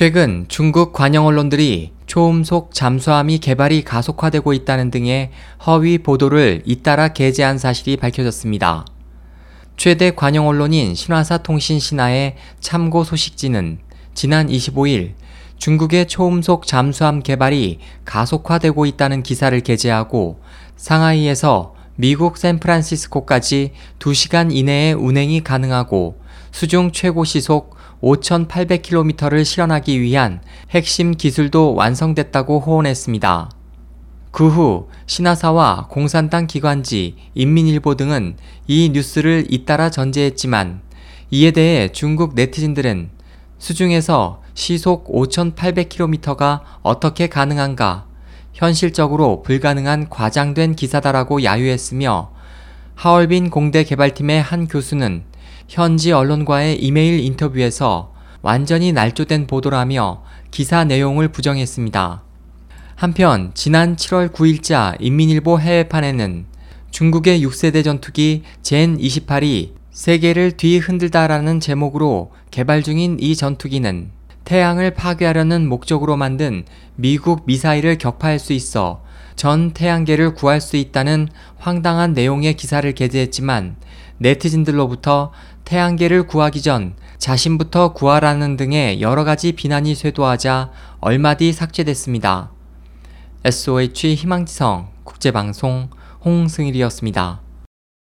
최근 중국 관영 언론들이 초음속 잠수함이 개발이 가속화되고 있다는 등의 허위 보도를 잇따라 게재한 사실이 밝혀졌습니다. 최대 관영 언론인 신화사 통신 신화의 참고 소식지는 지난 25일 중국의 초음속 잠수함 개발이 가속화되고 있다는 기사를 게재하고 상하이에서 미국 샌프란시스코까지 2시간 이내에 운행이 가능하고 수중 최고 시속 5,800km를 실현하기 위한 핵심 기술도 완성됐다고 호언했습니다. 그 후 신화사와 공산당 기관지 인민일보 등은 이 뉴스를 잇따라 전제했지만 이에 대해 중국 네티즌들은 수중에서 시속 5,800km가 어떻게 가능한가 현실적으로 불가능한 과장된 기사다라고 야유했으며 하얼빈 공대 개발팀의 한 교수는 현지 언론과의 이메일 인터뷰에서 완전히 날조된 보도라며 기사 내용을 부정했습니다. 한편 지난 7월 9일자 인민일보 해외판에는 중국의 6세대 전투기 젠 28이 세계를 뒤흔들다라는 제목으로 개발 중인 이 전투기는 태양을 파괴하려는 목적으로 만든 미국 미사일을 격파할 수 있어 전 태양계를 구할 수 있다는 황당한 내용의 기사를 게재했지만 네티즌들로부터 태양계를 구하기 전 자신부터 구하라는 등의 여러 가지 비난이 쇄도하자 얼마 뒤 삭제됐습니다. SOH 희망지성 국제방송 홍승일이었습니다.